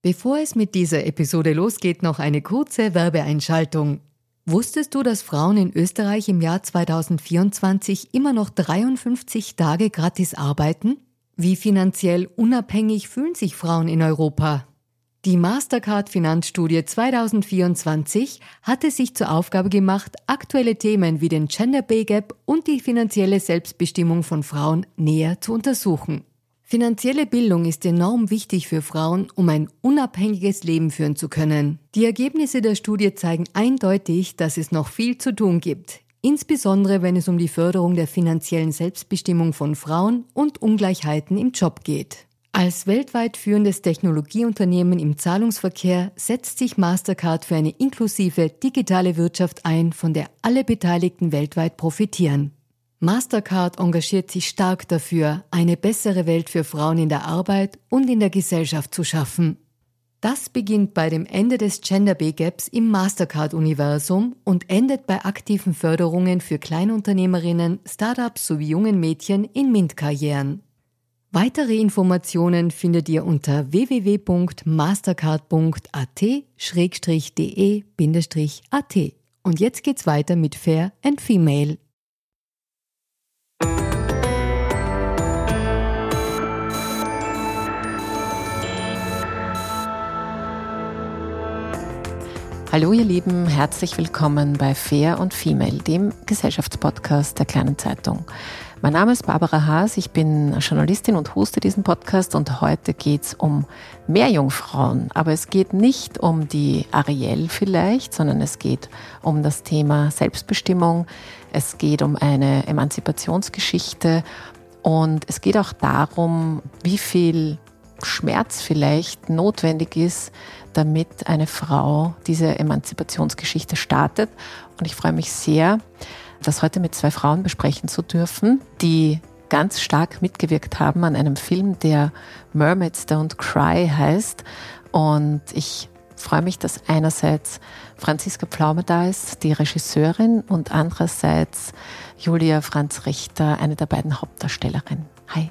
Bevor es mit dieser Episode losgeht, noch eine kurze Werbeeinschaltung. Wusstest du, dass Frauen in Österreich im Jahr 2024 immer noch 53 Tage gratis arbeiten? Wie finanziell unabhängig fühlen sich Frauen in Europa? Die Mastercard Finanzstudie 2024 hatte sich zur Aufgabe gemacht, aktuelle Themen wie den Gender Pay Gap und die finanzielle Selbstbestimmung von Frauen näher zu untersuchen. Finanzielle Bildung ist enorm wichtig für Frauen, um ein unabhängiges Leben führen zu können. Die Ergebnisse der Studie zeigen eindeutig, dass es noch viel zu tun gibt, insbesondere wenn es um die Förderung der finanziellen Selbstbestimmung von Frauen und Ungleichheiten im Job geht. Als weltweit führendes Technologieunternehmen im Zahlungsverkehr setzt sich Mastercard für eine inklusive digitale Wirtschaft ein, von der alle Beteiligten weltweit profitieren. Mastercard engagiert sich stark dafür, eine bessere Welt für Frauen in der Arbeit und in der Gesellschaft zu schaffen. Das beginnt bei dem Ende des Gender Pay Gaps im Mastercard-Universum und endet bei aktiven Förderungen für Kleinunternehmerinnen, Startups sowie jungen Mädchen in MINT-Karrieren. Weitere Informationen findet ihr unter www.mastercard.at-de-at. Und jetzt geht's weiter mit Fair and Female. Hallo ihr Lieben, herzlich willkommen bei Fair und Female, dem Gesellschaftspodcast der kleinen Zeitung. Mein Name ist Barbara Haas, ich bin Journalistin und hoste diesen Podcast und heute geht es um Meerjungfrauen. Aber es geht nicht um die Ariel vielleicht, sondern es geht um das Thema Selbstbestimmung, es geht um eine Emanzipationsgeschichte und es geht auch darum, wie viel Schmerz vielleicht notwendig ist, damit eine Frau diese Emanzipationsgeschichte startet. Und ich freue mich sehr, das heute mit zwei Frauen besprechen zu dürfen, die ganz stark mitgewirkt haben an einem Film, der Mermaids Don't Cry heißt. Und ich freue mich, dass einerseits Franziska Pflaume da ist, die Regisseurin, und andererseits Julia Franz Richter, eine der beiden Hauptdarstellerinnen. Hi.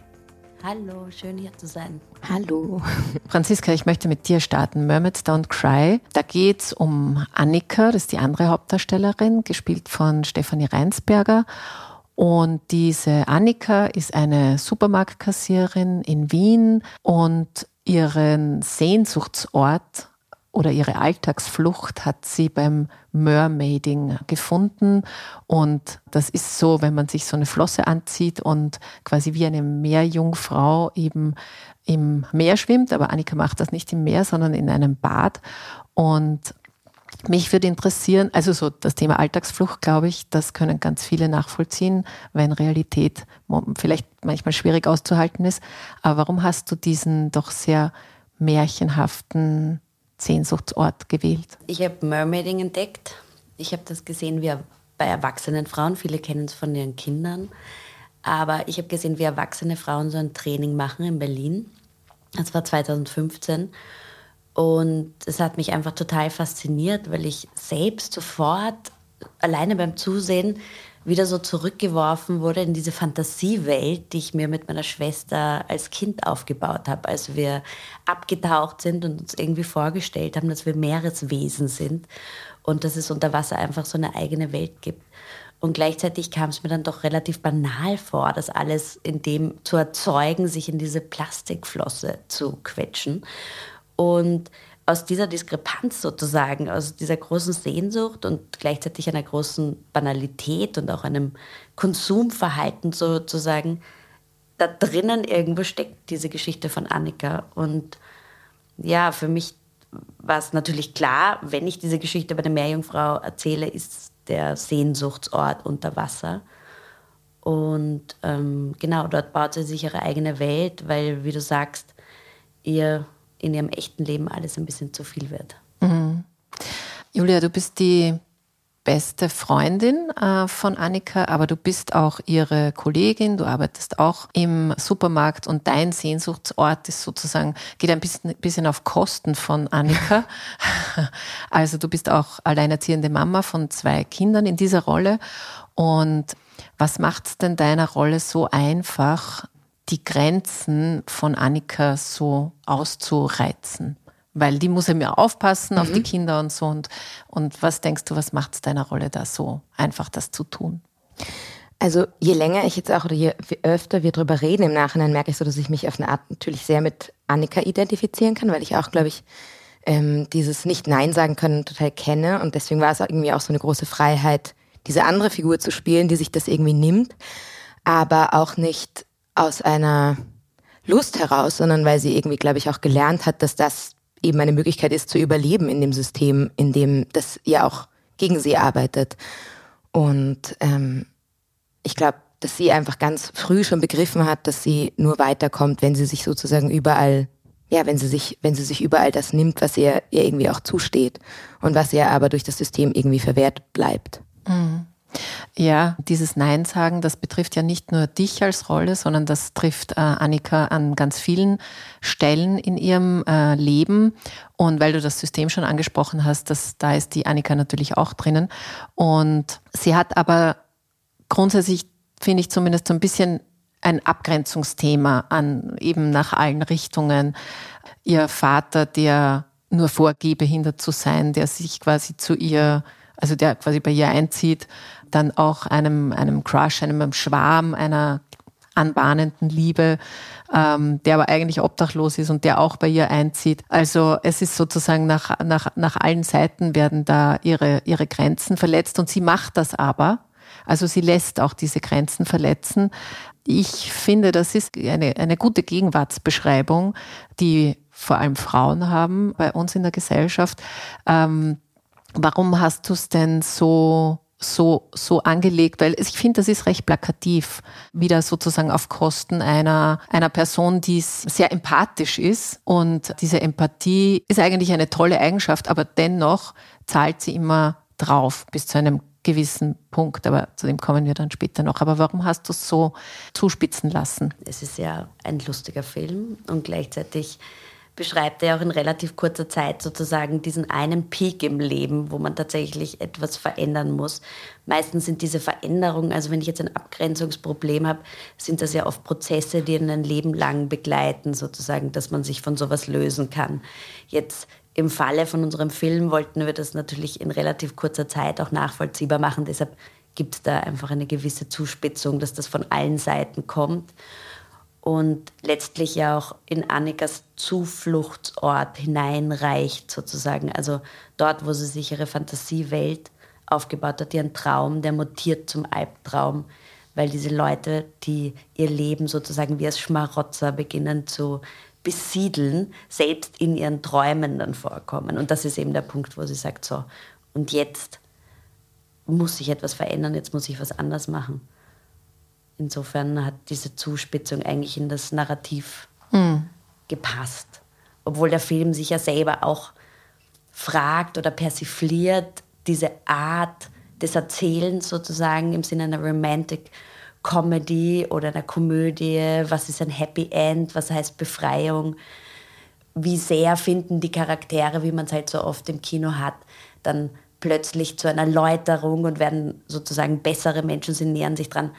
Hallo, schön hier zu sein. Hallo. Franziska, ich möchte mit dir starten. Mermaids Don't Cry. Da geht es um Annika, das ist die andere Hauptdarstellerin, gespielt von Stefanie Reinsberger. Und diese Annika ist eine Supermarktkassiererin in Wien und ihren Sehnsuchtsort oder ihre Alltagsflucht hat sie beim Mermaiding gefunden. Und das ist so, wenn man sich so eine Flosse anzieht und quasi wie eine Meerjungfrau eben im Meer schwimmt. Aber Annika macht das nicht im Meer, sondern in einem Bad. Und mich würde interessieren, also so das Thema Alltagsflucht, glaube ich, das können ganz viele nachvollziehen, wenn Realität vielleicht manchmal schwierig auszuhalten ist. Aber warum hast du diesen doch sehr märchenhaften Sehnsuchtsort gewählt? Ich habe Mermaiding entdeckt. Ich habe das gesehen wie bei erwachsenen Frauen. Viele kennen es von ihren Kindern. Aber ich habe gesehen, wie erwachsene Frauen so ein Training machen in Berlin. Das war 2015. Und es hat mich einfach total fasziniert, weil ich selbst sofort alleine beim Zusehen wieder so zurückgeworfen wurde in diese Fantasiewelt, die ich mir mit meiner Schwester als Kind aufgebaut habe, als wir abgetaucht sind und uns irgendwie vorgestellt haben, dass wir Meereswesen sind und dass es unter Wasser einfach so eine eigene Welt gibt. Und gleichzeitig kam es mir dann doch relativ banal vor, das alles in dem zu erzeugen, sich in diese Plastikflosse zu quetschen. Und aus dieser Diskrepanz sozusagen, aus dieser großen Sehnsucht und gleichzeitig einer großen Banalität und auch einem Konsumverhalten sozusagen, da drinnen irgendwo steckt diese Geschichte von Annika. Und ja, für mich war es natürlich klar, wenn ich diese Geschichte bei der Meerjungfrau erzähle, ist der Sehnsuchtsort unter Wasser. Und ähm, genau, dort baut sie sich ihre eigene Welt, weil, wie du sagst, ihr in ihrem echten Leben alles ein bisschen zu viel wird. Mhm. Julia, du bist die beste Freundin äh, von Annika, aber du bist auch ihre Kollegin, du arbeitest auch im Supermarkt und dein Sehnsuchtsort ist sozusagen, geht ein bisschen, bisschen auf Kosten von Annika. also du bist auch alleinerziehende Mama von zwei Kindern in dieser Rolle. Und was macht es denn deiner Rolle so einfach, die Grenzen von Annika so auszureizen? weil die muss ja mehr aufpassen mhm. auf die mhm. Kinder und so. Und, und was denkst du, was macht es deiner Rolle da so einfach, das zu tun? Also je länger ich jetzt auch oder je öfter wir drüber reden im Nachhinein, merke ich so, dass ich mich auf eine Art natürlich sehr mit Annika identifizieren kann, weil ich auch, glaube ich, ähm, dieses Nicht-Nein sagen können total kenne. Und deswegen war es irgendwie auch so eine große Freiheit, diese andere Figur zu spielen, die sich das irgendwie nimmt, aber auch nicht aus einer Lust heraus, sondern weil sie irgendwie, glaube ich, auch gelernt hat, dass das eben eine Möglichkeit ist zu überleben in dem System, in dem das ja auch gegen sie arbeitet. Und ähm, ich glaube, dass sie einfach ganz früh schon begriffen hat, dass sie nur weiterkommt, wenn sie sich sozusagen überall, ja, wenn sie sich, wenn sie sich überall das nimmt, was ihr, ihr irgendwie auch zusteht und was ihr aber durch das System irgendwie verwehrt bleibt. Mhm. Ja, dieses Nein sagen, das betrifft ja nicht nur dich als Rolle, sondern das trifft äh, Annika an ganz vielen Stellen in ihrem äh, Leben. Und weil du das System schon angesprochen hast, das, da ist die Annika natürlich auch drinnen. Und sie hat aber grundsätzlich, finde ich zumindest so ein bisschen ein Abgrenzungsthema an eben nach allen Richtungen. Ihr Vater, der nur vorgeht, behindert zu sein, der sich quasi zu ihr, also der quasi bei ihr einzieht, dann auch einem, einem Crush, einem Schwarm, einer anbahnenden Liebe, ähm, der aber eigentlich obdachlos ist und der auch bei ihr einzieht. Also es ist sozusagen nach, nach, nach allen Seiten werden da ihre, ihre Grenzen verletzt und sie macht das aber. Also sie lässt auch diese Grenzen verletzen. Ich finde, das ist eine, eine gute Gegenwartsbeschreibung, die vor allem Frauen haben bei uns in der Gesellschaft. Ähm, warum hast du es denn so so, so angelegt, weil ich finde, das ist recht plakativ, wieder sozusagen auf Kosten einer, einer Person, die sehr empathisch ist. Und diese Empathie ist eigentlich eine tolle Eigenschaft, aber dennoch zahlt sie immer drauf bis zu einem gewissen Punkt, aber zu dem kommen wir dann später noch. Aber warum hast du es so zuspitzen lassen? Es ist ja ein lustiger Film und gleichzeitig beschreibt er auch in relativ kurzer Zeit sozusagen diesen einen Peak im Leben, wo man tatsächlich etwas verändern muss. Meistens sind diese Veränderungen, also wenn ich jetzt ein Abgrenzungsproblem habe, sind das ja oft Prozesse, die einen Leben lang begleiten, sozusagen, dass man sich von sowas lösen kann. Jetzt im Falle von unserem Film wollten wir das natürlich in relativ kurzer Zeit auch nachvollziehbar machen. Deshalb gibt es da einfach eine gewisse Zuspitzung, dass das von allen Seiten kommt und letztlich ja auch in Annikas Zufluchtsort hineinreicht, sozusagen. Also dort, wo sie sich ihre Fantasiewelt aufgebaut hat, ihren Traum, der mutiert zum Albtraum, weil diese Leute, die ihr Leben sozusagen wie als Schmarotzer beginnen zu besiedeln, selbst in ihren Träumen dann vorkommen. Und das ist eben der Punkt, wo sie sagt, so, und jetzt muss sich etwas verändern, jetzt muss ich was anders machen. Insofern hat diese Zuspitzung eigentlich in das Narrativ mhm. gepasst. Obwohl der Film sich ja selber auch fragt oder persifliert, diese Art des Erzählens sozusagen im Sinne einer Romantic Comedy oder einer Komödie. Was ist ein Happy End? Was heißt Befreiung? Wie sehr finden die Charaktere, wie man es halt so oft im Kino hat, dann plötzlich zu einer Läuterung und werden sozusagen bessere Menschen, sie nähern sich dran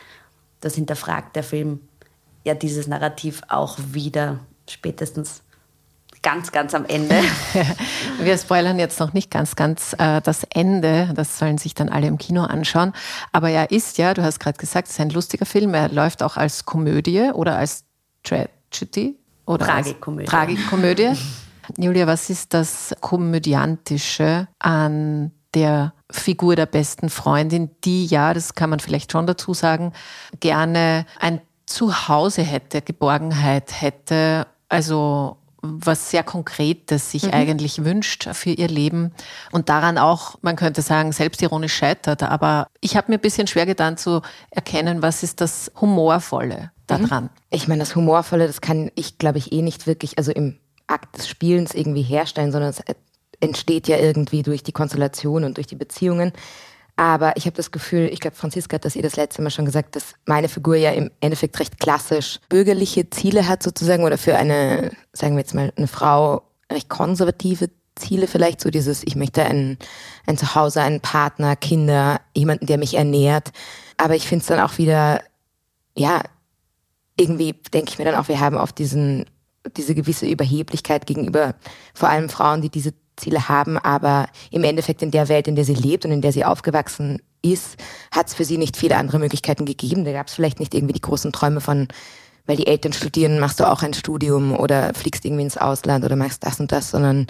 das hinterfragt der Film ja dieses Narrativ auch wieder, spätestens ganz, ganz am Ende. Wir spoilern jetzt noch nicht ganz, ganz äh, das Ende. Das sollen sich dann alle im Kino anschauen. Aber er ist ja, du hast gerade gesagt, es ist ein lustiger Film. Er läuft auch als Komödie oder als Tragedy oder Tragikomödie. Als Tragikomödie. Julia, was ist das Komödiantische an der Figur der besten Freundin, die ja, das kann man vielleicht schon dazu sagen, gerne ein Zuhause hätte, Geborgenheit hätte, also was sehr Konkretes sich mhm. eigentlich wünscht für ihr Leben und daran auch, man könnte sagen, selbstironisch scheitert. Aber ich habe mir ein bisschen schwer getan zu erkennen, was ist das Humorvolle daran. Mhm. Ich meine, das Humorvolle, das kann ich, glaube ich, eh nicht wirklich, also im Akt des Spielens irgendwie herstellen, sondern es entsteht ja irgendwie durch die Konstellation und durch die Beziehungen. Aber ich habe das Gefühl, ich glaube, Franziska hat das ihr das letzte Mal schon gesagt, dass meine Figur ja im Endeffekt recht klassisch bürgerliche Ziele hat sozusagen oder für eine, sagen wir jetzt mal, eine Frau recht konservative Ziele vielleicht, so dieses, ich möchte ein, ein Zuhause, einen Partner, Kinder, jemanden, der mich ernährt. Aber ich finde es dann auch wieder, ja, irgendwie denke ich mir dann auch, wir haben auf diesen diese gewisse Überheblichkeit gegenüber vor allem Frauen, die diese Ziele haben, aber im Endeffekt in der Welt, in der sie lebt und in der sie aufgewachsen ist, hat es für sie nicht viele andere Möglichkeiten gegeben. Da gab es vielleicht nicht irgendwie die großen Träume von, weil die Eltern studieren, machst du auch ein Studium oder fliegst irgendwie ins Ausland oder machst das und das, sondern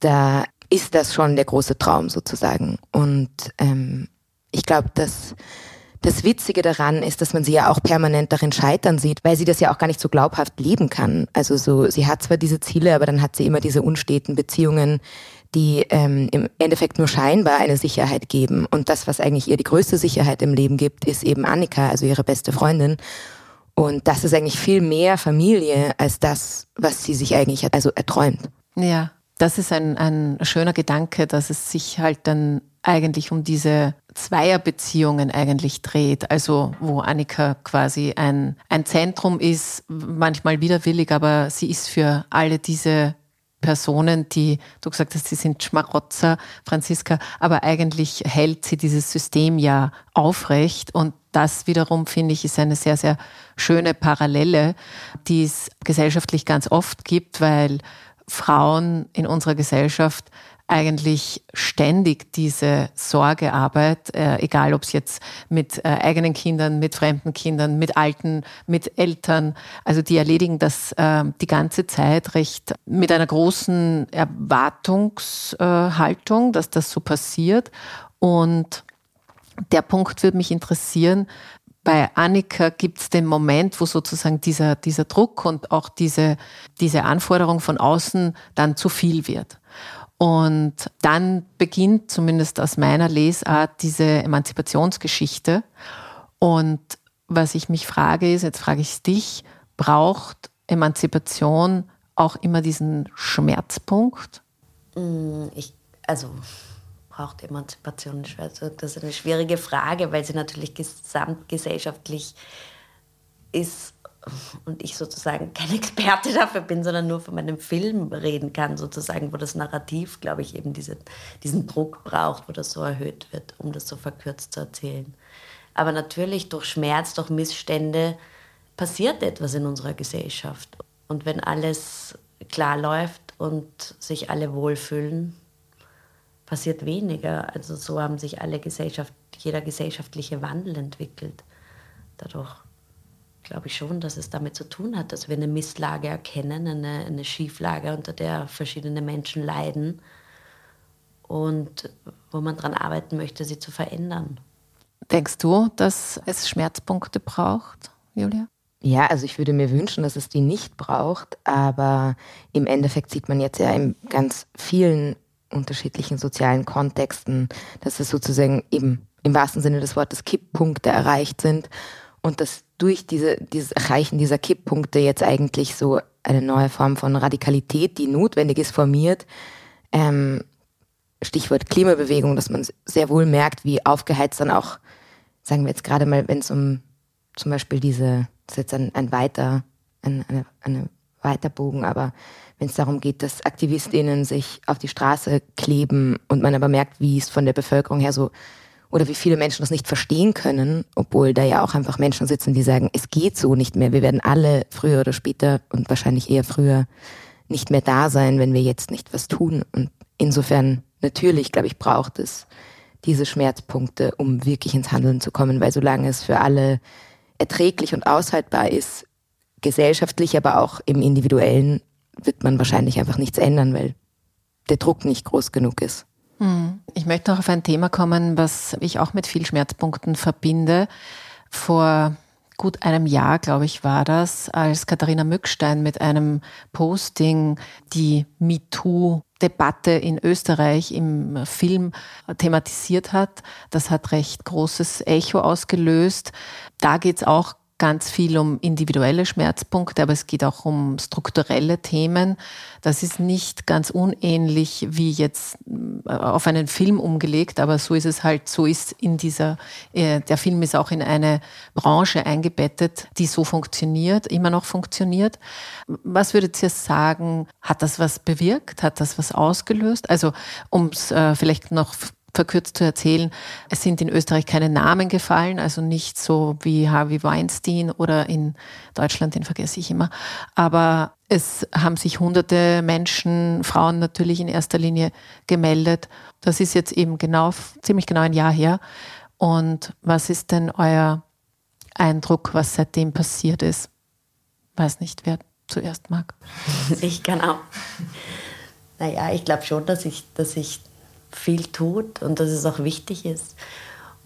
da ist das schon der große Traum sozusagen. Und ähm, ich glaube, dass das Witzige daran ist, dass man sie ja auch permanent darin scheitern sieht, weil sie das ja auch gar nicht so glaubhaft leben kann. Also so, sie hat zwar diese Ziele, aber dann hat sie immer diese unsteten Beziehungen, die ähm, im Endeffekt nur scheinbar eine Sicherheit geben. Und das, was eigentlich ihr die größte Sicherheit im Leben gibt, ist eben Annika, also ihre beste Freundin. Und das ist eigentlich viel mehr Familie als das, was sie sich eigentlich also erträumt. Ja, das ist ein, ein schöner Gedanke, dass es sich halt dann eigentlich um diese Zweierbeziehungen eigentlich dreht. Also wo Annika quasi ein, ein Zentrum ist, manchmal widerwillig, aber sie ist für alle diese Personen, die, du gesagt hast, sie sind Schmarotzer, Franziska, aber eigentlich hält sie dieses System ja aufrecht und das wiederum, finde ich, ist eine sehr, sehr schöne Parallele, die es gesellschaftlich ganz oft gibt, weil Frauen in unserer Gesellschaft eigentlich ständig diese Sorgearbeit, äh, egal ob es jetzt mit äh, eigenen Kindern, mit fremden Kindern, mit Alten, mit Eltern, also die erledigen das äh, die ganze Zeit recht mit einer großen Erwartungshaltung, dass das so passiert. Und der Punkt würde mich interessieren, bei Annika gibt es den Moment, wo sozusagen dieser, dieser Druck und auch diese, diese Anforderung von außen dann zu viel wird. Und dann beginnt zumindest aus meiner Lesart diese Emanzipationsgeschichte. Und was ich mich frage ist, jetzt frage ich dich, braucht Emanzipation auch immer diesen Schmerzpunkt? Mm, ich, also braucht Emanzipation, das ist eine schwierige Frage, weil sie natürlich gesamtgesellschaftlich ist und ich sozusagen kein Experte dafür bin, sondern nur von meinem Film reden kann, sozusagen, wo das Narrativ, glaube ich, eben diese, diesen Druck braucht, wo das so erhöht wird, um das so verkürzt zu erzählen. Aber natürlich durch Schmerz, durch Missstände passiert etwas in unserer Gesellschaft. Und wenn alles klar läuft und sich alle wohlfühlen, passiert weniger. Also so haben sich alle Gesellschaft, jeder gesellschaftliche Wandel entwickelt dadurch glaube ich schon, dass es damit zu tun hat, dass wir eine Misslage erkennen, eine, eine Schieflage, unter der verschiedene Menschen leiden und wo man daran arbeiten möchte, sie zu verändern. Denkst du, dass es Schmerzpunkte braucht, Julia? Ja, also ich würde mir wünschen, dass es die nicht braucht, aber im Endeffekt sieht man jetzt ja in ganz vielen unterschiedlichen sozialen Kontexten, dass es sozusagen eben im wahrsten Sinne des Wortes Kipppunkte erreicht sind und dass durch diese, dieses Erreichen dieser Kipppunkte jetzt eigentlich so eine neue Form von Radikalität, die notwendig ist, formiert. Ähm, Stichwort Klimabewegung, dass man sehr wohl merkt, wie aufgeheizt dann auch, sagen wir jetzt gerade mal, wenn es um zum Beispiel diese, das ist jetzt ein, ein weiter, ein, eine, eine Weiterbogen, aber wenn es darum geht, dass AktivistInnen sich auf die Straße kleben und man aber merkt, wie es von der Bevölkerung her so oder wie viele Menschen das nicht verstehen können, obwohl da ja auch einfach Menschen sitzen, die sagen, es geht so nicht mehr. Wir werden alle früher oder später und wahrscheinlich eher früher nicht mehr da sein, wenn wir jetzt nicht was tun. Und insofern natürlich, glaube ich, braucht es diese Schmerzpunkte, um wirklich ins Handeln zu kommen, weil solange es für alle erträglich und aushaltbar ist, gesellschaftlich, aber auch im individuellen, wird man wahrscheinlich einfach nichts ändern, weil der Druck nicht groß genug ist. Hm. Ich möchte noch auf ein Thema kommen, was ich auch mit viel Schmerzpunkten verbinde. Vor gut einem Jahr, glaube ich, war das, als Katharina Mückstein mit einem Posting die MeToo-Debatte in Österreich im Film thematisiert hat. Das hat recht großes Echo ausgelöst. Da geht es auch ganz viel um individuelle Schmerzpunkte, aber es geht auch um strukturelle Themen. Das ist nicht ganz unähnlich wie jetzt äh, auf einen Film umgelegt, aber so ist es halt, so ist in dieser, äh, der Film ist auch in eine Branche eingebettet, die so funktioniert, immer noch funktioniert. Was würdet ihr sagen, hat das was bewirkt? Hat das was ausgelöst? Also, um es äh, vielleicht noch verkürzt zu erzählen, es sind in Österreich keine Namen gefallen, also nicht so wie Harvey Weinstein oder in Deutschland, den vergesse ich immer. Aber es haben sich hunderte Menschen, Frauen natürlich in erster Linie gemeldet. Das ist jetzt eben genau, ziemlich genau ein Jahr her. Und was ist denn euer Eindruck, was seitdem passiert ist? Weiß nicht, wer zuerst mag. Ich auch. Naja, ich glaube schon, dass ich, dass ich viel tut und dass es auch wichtig ist.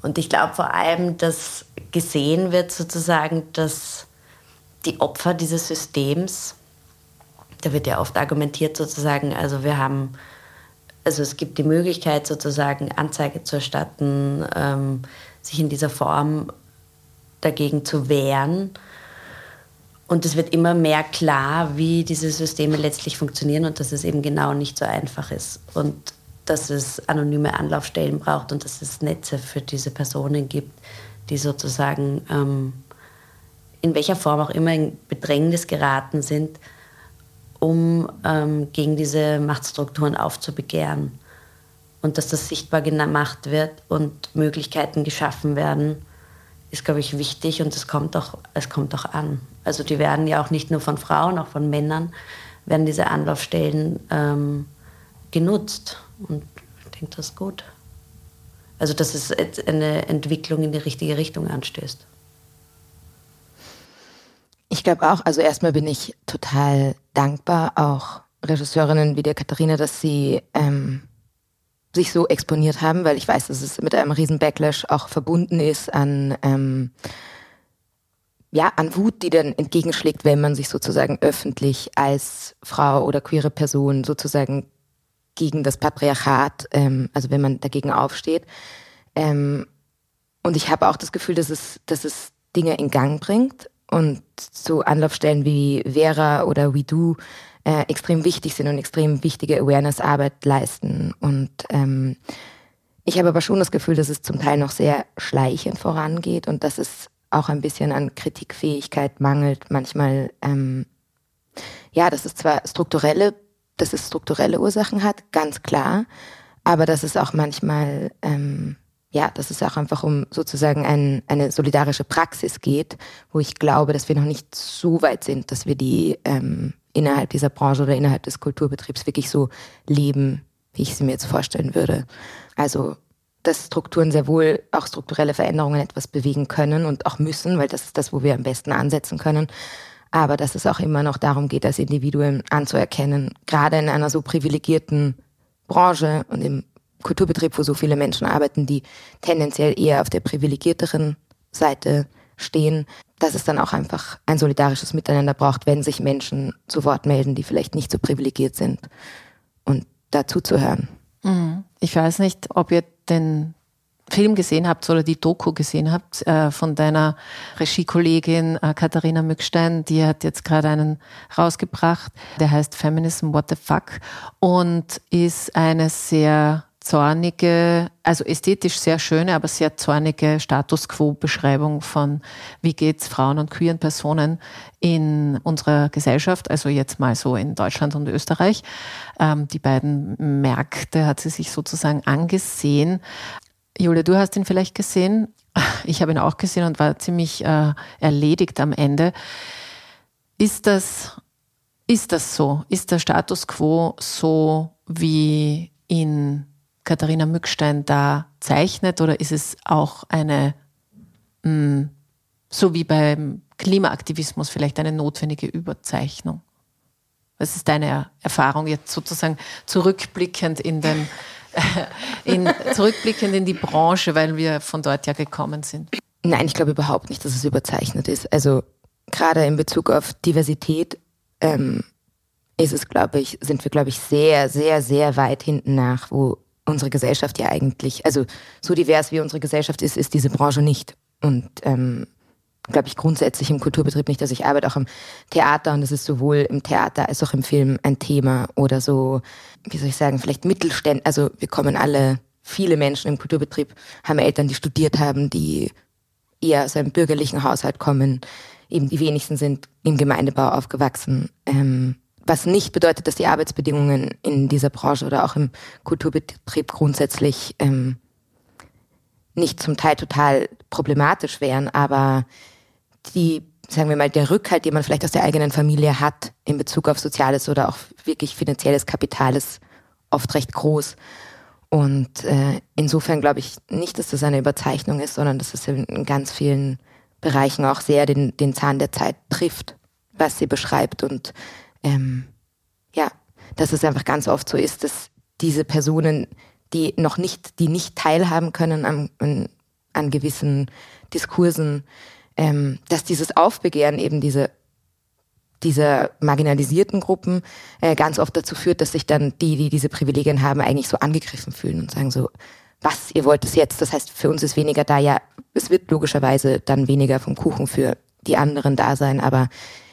Und ich glaube vor allem, dass gesehen wird sozusagen, dass die Opfer dieses Systems, da wird ja oft argumentiert sozusagen, also wir haben, also es gibt die Möglichkeit sozusagen Anzeige zu erstatten, ähm, sich in dieser Form dagegen zu wehren. Und es wird immer mehr klar, wie diese Systeme letztlich funktionieren und dass es eben genau nicht so einfach ist. Und dass es anonyme Anlaufstellen braucht und dass es Netze für diese Personen gibt, die sozusagen ähm, in welcher Form auch immer in Bedrängnis geraten sind, um ähm, gegen diese Machtstrukturen aufzubegehren. Und dass das sichtbar gemacht wird und Möglichkeiten geschaffen werden, ist, glaube ich, wichtig und es kommt auch, kommt auch an. Also die werden ja auch nicht nur von Frauen, auch von Männern werden diese Anlaufstellen ähm, genutzt. Und ich denke, das ist gut. Also, dass es eine Entwicklung in die richtige Richtung anstößt. Ich glaube auch, also erstmal bin ich total dankbar, auch Regisseurinnen wie der Katharina, dass sie ähm, sich so exponiert haben, weil ich weiß, dass es mit einem riesen Backlash auch verbunden ist an ähm, ja, an Wut, die dann entgegenschlägt, wenn man sich sozusagen öffentlich als Frau oder queere Person sozusagen gegen das Patriarchat, ähm, also wenn man dagegen aufsteht. Ähm, und ich habe auch das Gefühl, dass es, dass es Dinge in Gang bringt und so Anlaufstellen wie Vera oder WeDo äh, extrem wichtig sind und extrem wichtige Awareness-Arbeit leisten. Und ähm, ich habe aber schon das Gefühl, dass es zum Teil noch sehr schleichend vorangeht und dass es auch ein bisschen an Kritikfähigkeit mangelt. Manchmal, ähm, ja, dass es zwar strukturelle dass es strukturelle Ursachen hat, ganz klar. Aber dass es auch manchmal, ähm, ja, dass es auch einfach um sozusagen ein, eine solidarische Praxis geht, wo ich glaube, dass wir noch nicht so weit sind, dass wir die ähm, innerhalb dieser Branche oder innerhalb des Kulturbetriebs wirklich so leben, wie ich sie mir jetzt vorstellen würde. Also dass Strukturen sehr wohl auch strukturelle Veränderungen etwas bewegen können und auch müssen, weil das ist das, wo wir am besten ansetzen können aber dass es auch immer noch darum geht, das Individuum anzuerkennen, gerade in einer so privilegierten Branche und im Kulturbetrieb, wo so viele Menschen arbeiten, die tendenziell eher auf der privilegierteren Seite stehen, dass es dann auch einfach ein solidarisches Miteinander braucht, wenn sich Menschen zu Wort melden, die vielleicht nicht so privilegiert sind und dazu zu hören. Mhm. Ich weiß nicht, ob ihr den Film gesehen habt oder die Doku gesehen habt äh, von deiner Regiekollegin äh, Katharina Mückstein, die hat jetzt gerade einen rausgebracht, der heißt Feminism What the Fuck und ist eine sehr zornige, also ästhetisch sehr schöne, aber sehr zornige Status Quo-Beschreibung von, wie geht's Frauen und queeren Personen in unserer Gesellschaft, also jetzt mal so in Deutschland und Österreich. Ähm, die beiden Märkte hat sie sich sozusagen angesehen. Julia, du hast ihn vielleicht gesehen. Ich habe ihn auch gesehen und war ziemlich äh, erledigt am Ende. Ist das, ist das so? Ist der Status quo so, wie ihn Katharina Mückstein da zeichnet, oder ist es auch eine, mh, hm, so wie beim Klimaaktivismus, vielleicht eine notwendige Überzeichnung? Was ist deine Erfahrung jetzt sozusagen zurückblickend in den in, zurückblickend in die Branche, weil wir von dort ja gekommen sind? Nein, ich glaube überhaupt nicht, dass es überzeichnet ist. Also gerade in Bezug auf Diversität ähm, ist es, glaube ich, sind wir, glaube ich, sehr, sehr, sehr weit hinten nach, wo unsere Gesellschaft ja eigentlich, also so divers wie unsere Gesellschaft ist, ist diese Branche nicht. Und ähm, glaube ich, grundsätzlich im Kulturbetrieb nicht. Also ich arbeite auch im Theater und es ist sowohl im Theater als auch im Film ein Thema oder so, wie soll ich sagen, vielleicht Mittelständ. Also wir kommen alle, viele Menschen im Kulturbetrieb haben Eltern, die studiert haben, die eher aus einem bürgerlichen Haushalt kommen. Eben die wenigsten sind im Gemeindebau aufgewachsen. Ähm, was nicht bedeutet, dass die Arbeitsbedingungen in dieser Branche oder auch im Kulturbetrieb grundsätzlich ähm, nicht zum Teil total problematisch wären, aber die, sagen wir mal, der Rückhalt, den man vielleicht aus der eigenen Familie hat in Bezug auf soziales oder auch wirklich finanzielles Kapital ist oft recht groß. Und äh, insofern glaube ich nicht, dass das eine Überzeichnung ist, sondern dass es in ganz vielen Bereichen auch sehr den, den Zahn der Zeit trifft, was sie beschreibt. Und ähm, ja, dass es einfach ganz oft so ist, dass diese Personen, die noch nicht, die nicht teilhaben können an, an, an gewissen Diskursen, ähm, dass dieses Aufbegehren eben diese dieser marginalisierten Gruppen äh, ganz oft dazu führt, dass sich dann die, die diese Privilegien haben, eigentlich so angegriffen fühlen und sagen so, was, ihr wollt es jetzt? Das heißt, für uns ist weniger da. Ja, es wird logischerweise dann weniger vom Kuchen für die anderen da sein, aber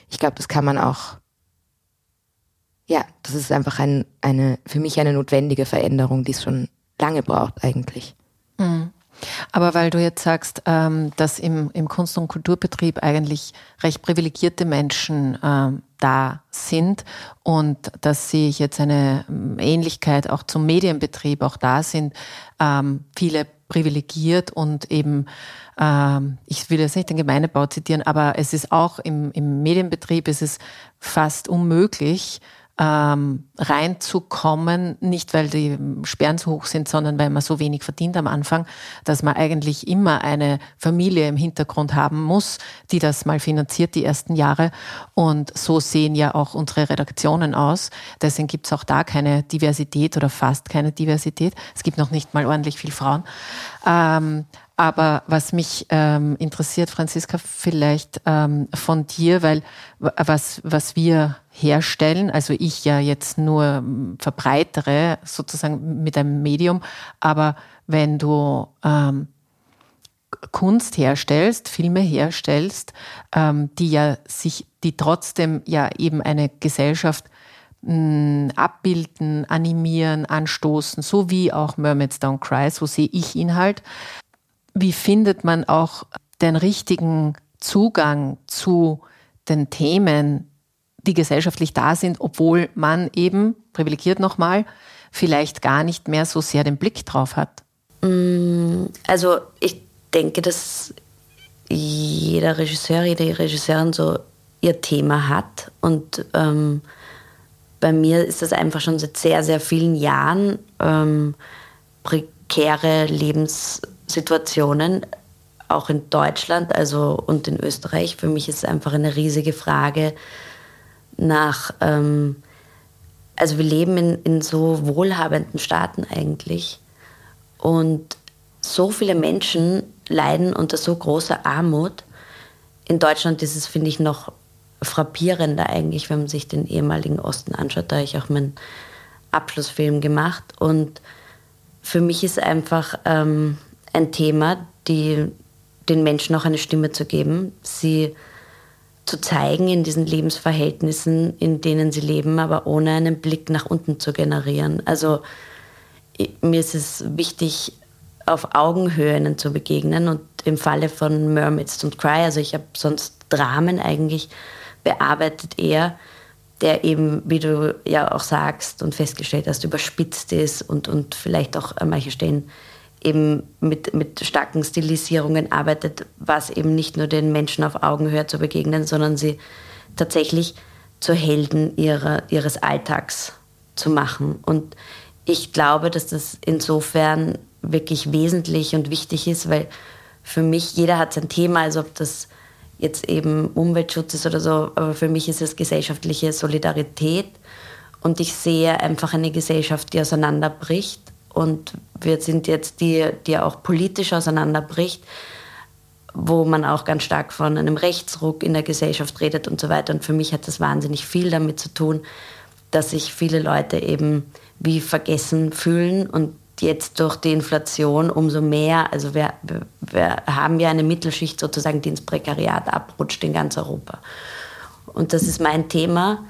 ich glaube, das kann man auch, ja, das ist einfach ein, eine, für mich eine notwendige Veränderung, die es schon lange braucht eigentlich. Mhm. Aber weil du jetzt sagst, ähm, dass im, im Kunst- und Kulturbetrieb eigentlich recht privilegierte Menschen ähm, da sind und dass ich jetzt eine ähm, Ähnlichkeit auch zum Medienbetrieb auch da sind, ähm, viele privilegiert und eben, ähm, ich will jetzt nicht den Gemeindebau zitieren, aber es ist auch im, im Medienbetrieb, es ist fast unmöglich, ähm, reinzukommen, nicht weil die Sperren so hoch sind, sondern weil man so wenig verdient am Anfang, dass man eigentlich immer eine Familie im Hintergrund haben muss, die das mal finanziert, die ersten Jahre. Und so sehen ja auch unsere Redaktionen aus. Deswegen gibt es auch da keine Diversität oder fast keine Diversität. Es gibt noch nicht mal ordentlich viel Frauen. Ähm, aber was mich ähm, interessiert, Franziska, vielleicht ähm, von dir, weil was, was wir herstellen, also ich ja jetzt nur ähm, verbreitere sozusagen mit einem Medium, aber wenn du ähm, Kunst herstellst, Filme herstellst, ähm, die ja sich, die trotzdem ja eben eine Gesellschaft hm, abbilden, animieren, anstoßen, so wie auch Mermaids Don't Cry, so sehe ich ihn halt, wie findet man auch den richtigen Zugang zu den Themen, die gesellschaftlich da sind, obwohl man eben, privilegiert nochmal, vielleicht gar nicht mehr so sehr den Blick drauf hat? Mm, also ich denke, dass jeder Regisseur, jede Regisseurin so ihr Thema hat. Und ähm, bei mir ist das einfach schon seit sehr, sehr vielen Jahren ähm, prekäre Lebens Situationen, auch in Deutschland also und in Österreich. Für mich ist es einfach eine riesige Frage nach, ähm, also wir leben in, in so wohlhabenden Staaten eigentlich und so viele Menschen leiden unter so großer Armut. In Deutschland ist es, finde ich, noch frappierender eigentlich, wenn man sich den ehemaligen Osten anschaut. Da habe ich auch meinen Abschlussfilm gemacht. Und für mich ist einfach ähm, ein Thema, die, den Menschen auch eine Stimme zu geben, sie zu zeigen in diesen Lebensverhältnissen, in denen sie leben, aber ohne einen Blick nach unten zu generieren. Also mir ist es wichtig, auf Augenhöhe ihnen zu begegnen und im Falle von Mermaids Don't Cry, also ich habe sonst Dramen eigentlich bearbeitet eher, der eben, wie du ja auch sagst und festgestellt hast, überspitzt ist und, und vielleicht auch an manchen Stellen eben mit, mit starken Stilisierungen arbeitet, was eben nicht nur den Menschen auf Augenhöhe zu begegnen, sondern sie tatsächlich zu Helden ihrer, ihres Alltags zu machen. Und ich glaube, dass das insofern wirklich wesentlich und wichtig ist, weil für mich, jeder hat sein Thema, also ob das jetzt eben Umweltschutz ist oder so, aber für mich ist es gesellschaftliche Solidarität und ich sehe einfach eine Gesellschaft, die auseinanderbricht und wir sind jetzt die, die auch politisch auseinanderbricht, wo man auch ganz stark von einem Rechtsruck in der Gesellschaft redet und so weiter. Und für mich hat das wahnsinnig viel damit zu tun, dass sich viele Leute eben wie vergessen fühlen und jetzt durch die Inflation umso mehr, also wir, wir haben ja eine Mittelschicht sozusagen, die ins Prekariat abrutscht in ganz Europa. Und das ist mein Thema.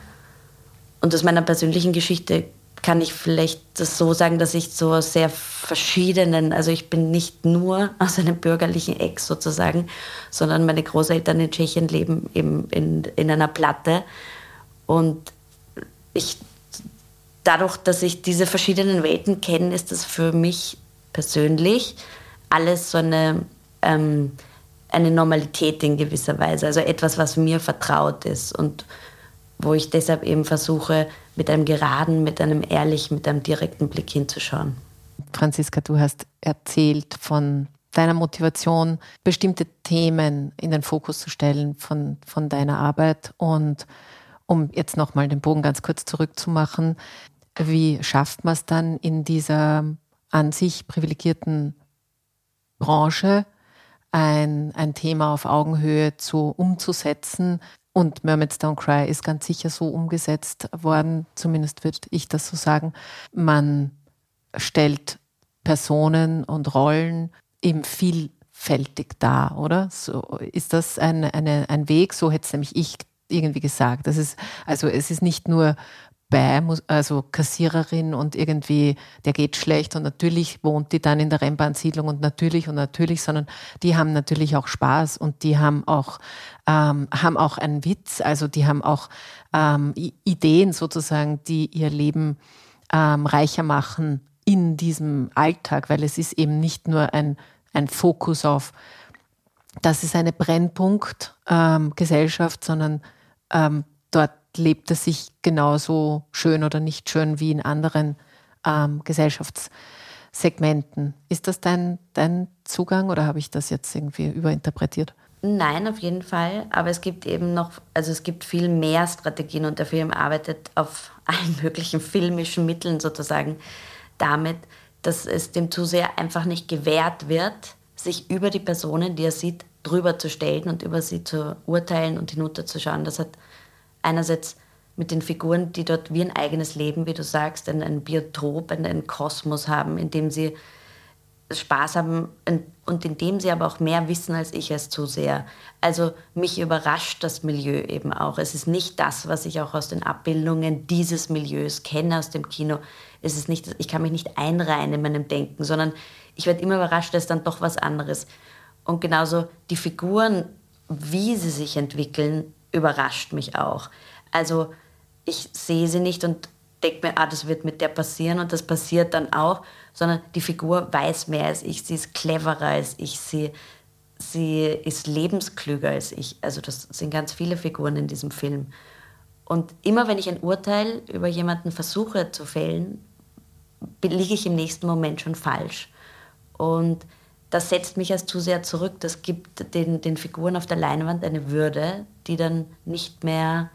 Und aus meiner persönlichen Geschichte kann ich vielleicht das so sagen, dass ich so sehr verschiedenen, also ich bin nicht nur aus einem bürgerlichen Eck sozusagen, sondern meine Großeltern in Tschechien leben eben in, in einer Platte. Und ich, dadurch, dass ich diese verschiedenen Welten kenne, ist das für mich persönlich alles so eine, ähm, eine Normalität in gewisser Weise, also etwas, was mir vertraut ist und wo ich deshalb eben versuche, mit einem geraden, mit einem ehrlichen, mit einem direkten Blick hinzuschauen. Franziska, du hast erzählt von deiner Motivation, bestimmte Themen in den Fokus zu stellen von, von deiner Arbeit. Und um jetzt nochmal den Bogen ganz kurz zurückzumachen, wie schafft man es dann in dieser an sich privilegierten Branche, ein, ein Thema auf Augenhöhe zu umzusetzen? Und Mermaids Don't Cry ist ganz sicher so umgesetzt worden, zumindest würde ich das so sagen. Man stellt Personen und Rollen eben vielfältig dar, oder? So ist das ein, eine, ein Weg, so hätte es nämlich ich irgendwie gesagt. Das ist, also es ist nicht nur bei, also Kassiererin und irgendwie, der geht schlecht und natürlich wohnt die dann in der Rennbahnsiedlung und natürlich und natürlich, sondern die haben natürlich auch Spaß und die haben auch, ähm, haben auch einen Witz, also die haben auch ähm, Ideen sozusagen, die ihr Leben ähm, reicher machen in diesem Alltag, weil es ist eben nicht nur ein, ein Fokus auf, das ist eine Brennpunkt-Gesellschaft, ähm, sondern ähm, dort lebt es sich genauso schön oder nicht schön wie in anderen ähm, Gesellschaftssegmenten. Ist das dein, dein Zugang oder habe ich das jetzt irgendwie überinterpretiert? Nein, auf jeden Fall. Aber es gibt eben noch, also es gibt viel mehr Strategien und der Film arbeitet auf allen möglichen filmischen Mitteln sozusagen damit, dass es dem Zuseher einfach nicht gewährt wird, sich über die Personen, die er sieht, drüber zu stellen und über sie zu urteilen und hinunterzuschauen. Das hat einerseits mit den Figuren, die dort wie ein eigenes Leben, wie du sagst, ein, ein Biotop, einen Kosmos haben, in dem sie Spaß haben und indem sie aber auch mehr wissen als ich als Zuseher. Also mich überrascht das Milieu eben auch. Es ist nicht das, was ich auch aus den Abbildungen dieses Milieus kenne aus dem Kino. Es ist nicht, ich kann mich nicht einreihen in meinem Denken, sondern ich werde immer überrascht, dass dann doch was anderes. Und genauso die Figuren, wie sie sich entwickeln, überrascht mich auch. Also ich sehe sie nicht und denke mir, ah, das wird mit der passieren und das passiert dann auch, sondern die Figur weiß mehr als ich, sie ist cleverer als ich, sie, sie ist lebensklüger als ich. Also das sind ganz viele Figuren in diesem Film. Und immer wenn ich ein Urteil über jemanden versuche zu fällen, liege ich im nächsten Moment schon falsch. Und das setzt mich als zu sehr zurück. Das gibt den, den Figuren auf der Leinwand eine Würde, die dann nicht mehr,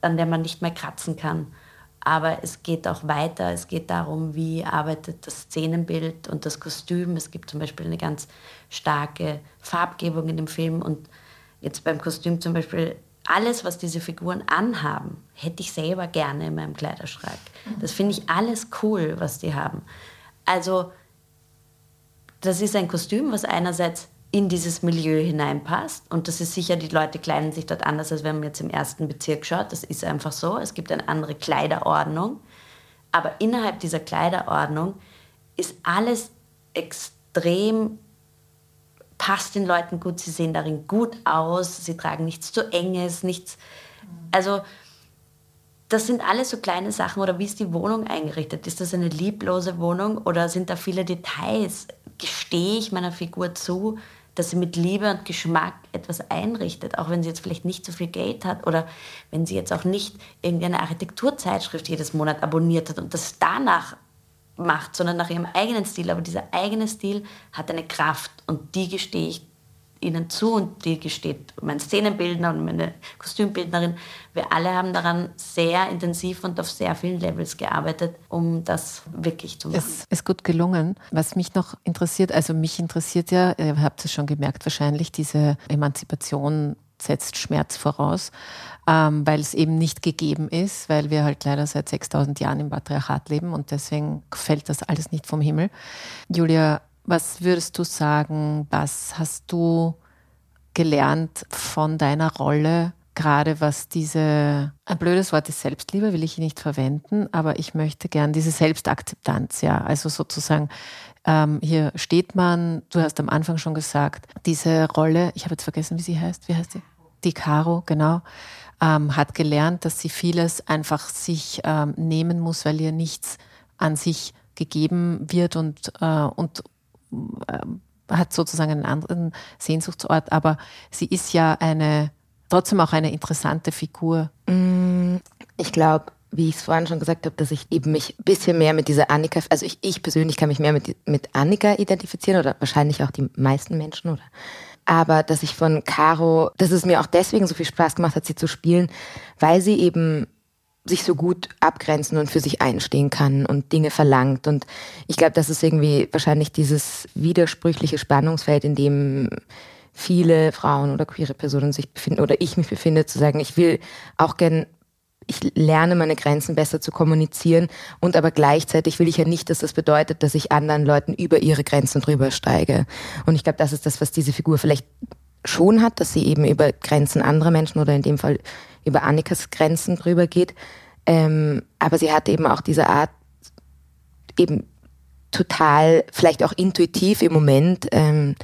an der man nicht mehr kratzen kann. Aber es geht auch weiter. Es geht darum, wie arbeitet das Szenenbild und das Kostüm. Es gibt zum Beispiel eine ganz starke Farbgebung in dem Film. Und jetzt beim Kostüm zum Beispiel, alles, was diese Figuren anhaben, hätte ich selber gerne in meinem Kleiderschrank. Das finde ich alles cool, was die haben. Also, das ist ein Kostüm, was einerseits in dieses Milieu hineinpasst. Und das ist sicher, die Leute kleiden sich dort anders, als wenn man jetzt im ersten Bezirk schaut. Das ist einfach so. Es gibt eine andere Kleiderordnung. Aber innerhalb dieser Kleiderordnung ist alles extrem, passt den Leuten gut. Sie sehen darin gut aus. Sie tragen nichts zu Enges, nichts. Also, das sind alles so kleine Sachen. Oder wie ist die Wohnung eingerichtet? Ist das eine lieblose Wohnung oder sind da viele Details? Gestehe ich meiner Figur zu, dass sie mit Liebe und Geschmack etwas einrichtet, auch wenn sie jetzt vielleicht nicht so viel Geld hat oder wenn sie jetzt auch nicht irgendeine Architekturzeitschrift jedes Monat abonniert hat und das danach macht, sondern nach ihrem eigenen Stil. Aber dieser eigene Stil hat eine Kraft und die gestehe ich ihnen zu und die gesteht mein Szenenbildner und meine Kostümbildnerin. Wir alle haben daran sehr intensiv und auf sehr vielen Levels gearbeitet, um das wirklich zu machen. Es ist gut gelungen. Was mich noch interessiert, also mich interessiert ja, ihr habt es schon gemerkt wahrscheinlich, diese Emanzipation setzt Schmerz voraus, ähm, weil es eben nicht gegeben ist, weil wir halt leider seit 6000 Jahren im Patriarchat leben und deswegen fällt das alles nicht vom Himmel. Julia, was würdest du sagen, was hast du gelernt von deiner Rolle, gerade was diese, ein blödes Wort ist Selbstliebe, will ich nicht verwenden, aber ich möchte gern diese Selbstakzeptanz, ja, also sozusagen, ähm, hier steht man, du hast am Anfang schon gesagt, diese Rolle, ich habe jetzt vergessen, wie sie heißt, wie heißt sie? Die Caro, genau, ähm, hat gelernt, dass sie vieles einfach sich ähm, nehmen muss, weil ihr nichts an sich gegeben wird und, äh, und hat sozusagen einen anderen Sehnsuchtsort, aber sie ist ja eine, trotzdem auch eine interessante Figur. Mm, ich glaube, wie ich es vorhin schon gesagt habe, dass ich eben mich ein bisschen mehr mit dieser Annika, also ich, ich persönlich kann mich mehr mit, mit Annika identifizieren oder wahrscheinlich auch die meisten Menschen oder aber dass ich von Caro, dass es mir auch deswegen so viel Spaß gemacht hat, sie zu spielen, weil sie eben sich so gut abgrenzen und für sich einstehen kann und Dinge verlangt. Und ich glaube, das ist irgendwie wahrscheinlich dieses widersprüchliche Spannungsfeld, in dem viele Frauen oder queere Personen sich befinden oder ich mich befinde, zu sagen, ich will auch gern ich lerne meine Grenzen besser zu kommunizieren und aber gleichzeitig will ich ja nicht, dass das bedeutet, dass ich anderen Leuten über ihre Grenzen drüber steige. Und ich glaube, das ist das, was diese Figur vielleicht schon hat, dass sie eben über Grenzen anderer Menschen oder in dem Fall über Annikas Grenzen drüber geht. Ähm, aber sie hat eben auch diese Art, eben total, vielleicht auch intuitiv im Moment, ähm,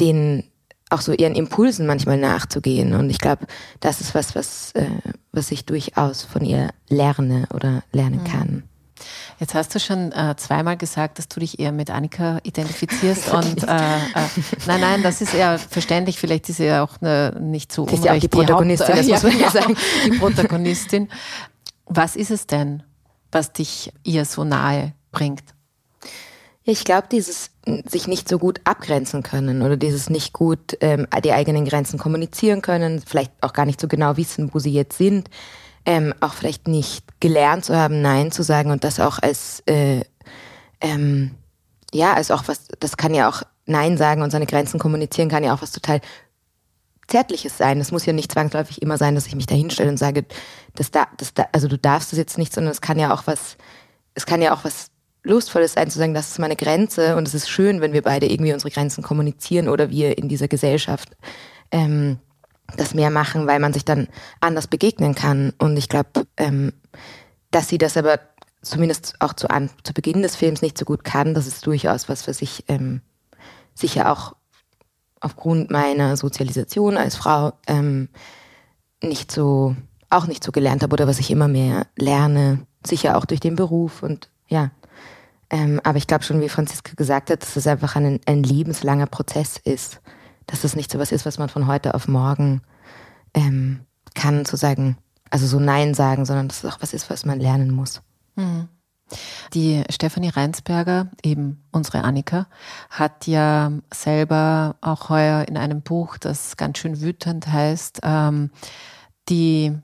den auch so ihren Impulsen manchmal nachzugehen. Und ich glaube, das ist was, was, äh, was ich durchaus von ihr lerne oder lernen mhm. kann. Jetzt hast du schon äh, zweimal gesagt, dass du dich eher mit Annika identifizierst und äh, äh, nein, nein, das ist eher verständlich. Vielleicht ist sie ja auch eine, nicht so ist ja auch die Protagonistin, die das muss man ja sagen, die Protagonistin. Was ist es denn, was dich ihr so nahe bringt? Ich glaube, dieses sich nicht so gut abgrenzen können oder dieses nicht gut ähm, die eigenen Grenzen kommunizieren können, vielleicht auch gar nicht so genau wissen, wo sie jetzt sind, ähm, auch vielleicht nicht gelernt zu haben, Nein zu sagen und das auch als äh, ähm, ja, also auch was, das kann ja auch Nein sagen und seine Grenzen kommunizieren, kann ja auch was total Zärtliches sein. Es muss ja nicht zwangsläufig immer sein, dass ich mich da hinstelle und sage, das da, das da, also du darfst das jetzt nicht, sondern es kann ja auch was, es kann ja auch was Lustvolles sein, zu sagen, das ist meine Grenze und es ist schön, wenn wir beide irgendwie unsere Grenzen kommunizieren oder wir in dieser Gesellschaft ähm, das mehr machen, weil man sich dann anders begegnen kann. Und ich glaube, ähm, dass sie das aber zumindest auch zu, an, zu Beginn des Films nicht so gut kann, das ist durchaus was, was ich ähm, sicher auch aufgrund meiner Sozialisation als Frau ähm, nicht so, auch nicht so gelernt habe oder was ich immer mehr lerne, sicher auch durch den Beruf und ja, ähm, aber ich glaube schon, wie Franziska gesagt hat, dass es einfach ein, ein lebenslanger Prozess ist. Dass es nicht so was ist, was man von heute auf morgen ähm, kann, zu sagen, also so Nein sagen, sondern dass es auch was ist, was man lernen muss. Mhm. Die Stefanie Reinsberger, eben unsere Annika, hat ja selber auch heuer in einem Buch, das ganz schön wütend heißt, ähm, die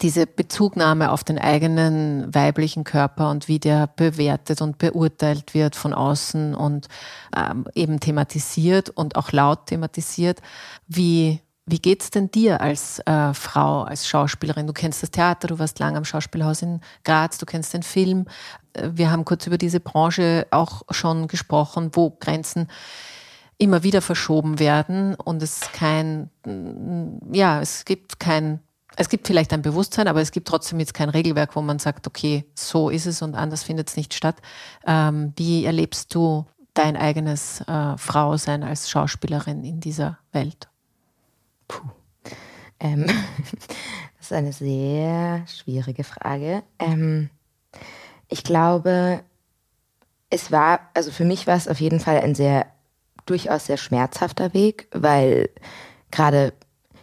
diese Bezugnahme auf den eigenen weiblichen Körper und wie der bewertet und beurteilt wird von außen und ähm, eben thematisiert und auch laut thematisiert. Wie, wie geht's denn dir als äh, Frau, als Schauspielerin? Du kennst das Theater, du warst lang am Schauspielhaus in Graz, du kennst den Film. Äh, wir haben kurz über diese Branche auch schon gesprochen, wo Grenzen immer wieder verschoben werden und es kein, ja, es gibt kein es gibt vielleicht ein Bewusstsein, aber es gibt trotzdem jetzt kein Regelwerk, wo man sagt, okay, so ist es und anders findet es nicht statt. Ähm, wie erlebst du dein eigenes äh, Frausein als Schauspielerin in dieser Welt? Puh. Ähm, das ist eine sehr schwierige Frage. Ähm, ich glaube, es war, also für mich war es auf jeden Fall ein sehr, durchaus sehr schmerzhafter Weg, weil gerade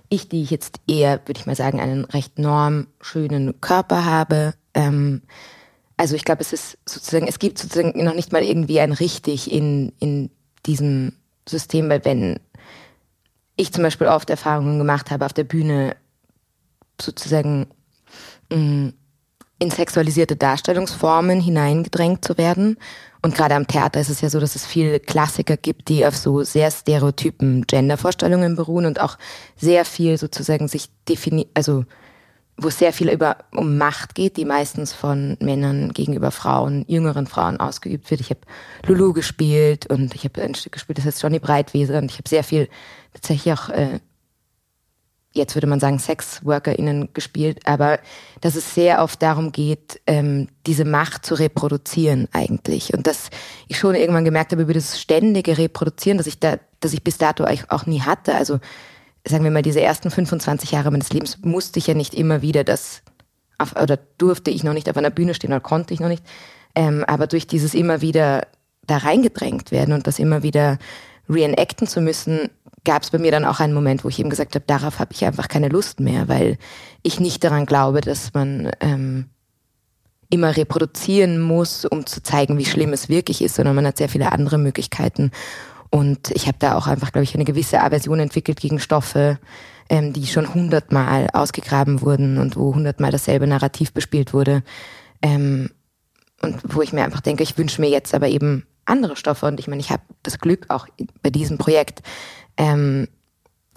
ich, die ich jetzt eher, würde ich mal sagen, einen recht normschönen Körper habe. Ähm, also ich glaube, es ist sozusagen, es gibt sozusagen noch nicht mal irgendwie ein richtig in, in diesem System, weil wenn ich zum Beispiel oft Erfahrungen gemacht habe auf der Bühne, sozusagen mh, mm, in sexualisierte Darstellungsformen hineingedrängt zu werden und gerade am Theater ist es ja so, dass es viele Klassiker gibt, die auf so sehr stereotypen Gendervorstellungen beruhen und auch sehr viel sozusagen sich definiert, also wo sehr viel über um Macht geht, die meistens von Männern gegenüber Frauen, jüngeren Frauen ausgeübt wird. Ich habe Lulu gespielt und ich habe ein Stück gespielt, das heißt Johnny Breitwese und ich habe sehr viel tatsächlich auch äh, jetzt würde man sagen, SexworkerInnen gespielt, aber dass es sehr oft darum geht, ähm, diese Macht zu reproduzieren eigentlich. Und dass ich schon irgendwann gemerkt habe, über das ständige Reproduzieren, dass ich da, dass ich bis dato auch nie hatte. Also sagen wir mal, diese ersten 25 Jahre meines Lebens musste ich ja nicht immer wieder das, auf, oder durfte ich noch nicht auf einer Bühne stehen oder konnte ich noch nicht. Ähm, aber durch dieses immer wieder da reingedrängt werden und das immer wieder reenacten zu müssen, gab es bei mir dann auch einen Moment, wo ich eben gesagt habe, darauf habe ich einfach keine Lust mehr, weil ich nicht daran glaube, dass man ähm, immer reproduzieren muss, um zu zeigen, wie schlimm es wirklich ist, sondern man hat sehr viele andere Möglichkeiten. Und ich habe da auch einfach, glaube ich, eine gewisse Aversion entwickelt gegen Stoffe, ähm, die schon hundertmal ausgegraben wurden und wo hundertmal dasselbe Narrativ bespielt wurde. Ähm, und wo ich mir einfach denke, ich wünsche mir jetzt aber eben andere Stoffe. Und ich meine, ich habe das Glück auch bei diesem Projekt, ähm,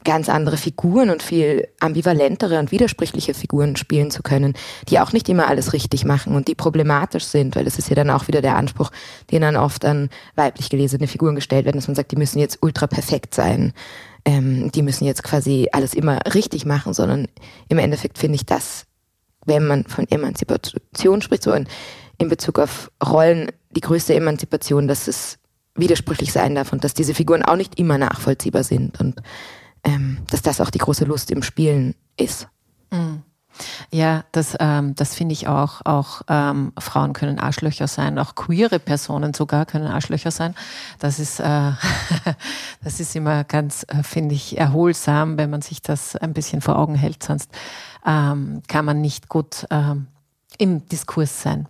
ganz andere Figuren und viel ambivalentere und widersprüchliche Figuren spielen zu können, die auch nicht immer alles richtig machen und die problematisch sind, weil das ist ja dann auch wieder der Anspruch, den dann oft an weiblich gelesene Figuren gestellt werden, dass man sagt, die müssen jetzt ultra perfekt sein, ähm, die müssen jetzt quasi alles immer richtig machen, sondern im Endeffekt finde ich das, wenn man von Emanzipation spricht, so in, in Bezug auf Rollen, die größte Emanzipation, dass es widersprüchlich sein darf und dass diese Figuren auch nicht immer nachvollziehbar sind und ähm, dass das auch die große Lust im Spielen ist. Mhm. Ja, das, ähm, das finde ich auch. Auch ähm, Frauen können Arschlöcher sein, auch queere Personen sogar können Arschlöcher sein. Das ist, äh, das ist immer ganz, äh, finde ich, erholsam, wenn man sich das ein bisschen vor Augen hält. Sonst ähm, kann man nicht gut ähm, im Diskurs sein.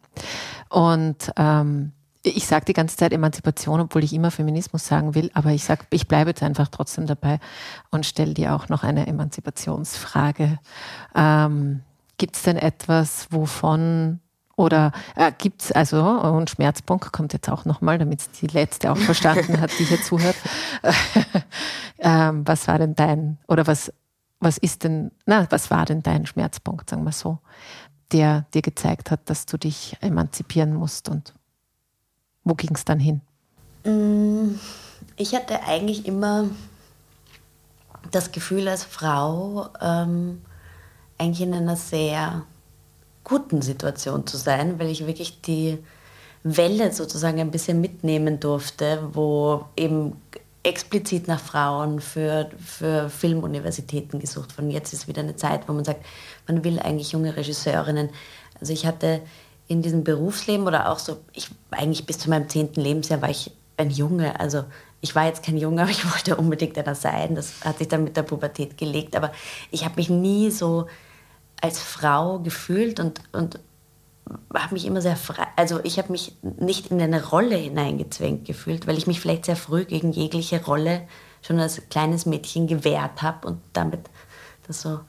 Und ähm, ich sage die ganze Zeit Emanzipation, obwohl ich immer Feminismus sagen will, aber ich sage, ich bleibe jetzt einfach trotzdem dabei und stelle dir auch noch eine Emanzipationsfrage. Ähm, Gibt es denn etwas, wovon oder äh, gibt es also, und Schmerzpunkt kommt jetzt auch nochmal, damit die letzte auch verstanden hat, die hier zuhört. ähm, was war denn dein, oder was, was ist denn, na, was war denn dein Schmerzpunkt, sagen wir so, der dir gezeigt hat, dass du dich emanzipieren musst und wo ging es dann hin? Mm, ich hatte eigentlich immer das Gefühl als Frau, ähm, eigentlich in einer sehr guten Situation zu sein, weil ich wirklich die Welle sozusagen ein bisschen mitnehmen durfte, wo eben explizit nach Frauen für, für Filmuniversitäten gesucht wurde. Jetzt ist wieder eine Zeit, wo man sagt, man will eigentlich junge Regisseurinnen. Also ich hatte in diesem Berufsleben oder auch so, ich eigentlich bis zu meinem zehnten Lebensjahr war ich ein Junge. Also ich war jetzt kein Junge, aber ich wollte unbedingt einer sein. Das hat sich dann mit der Pubertät gelegt. Aber ich habe mich nie so als Frau gefühlt und, und habe mich immer sehr frei, also ich habe mich nicht in eine Rolle hineingezwängt gefühlt, weil ich mich vielleicht sehr früh gegen jegliche Rolle schon als kleines Mädchen gewehrt habe und damit das so,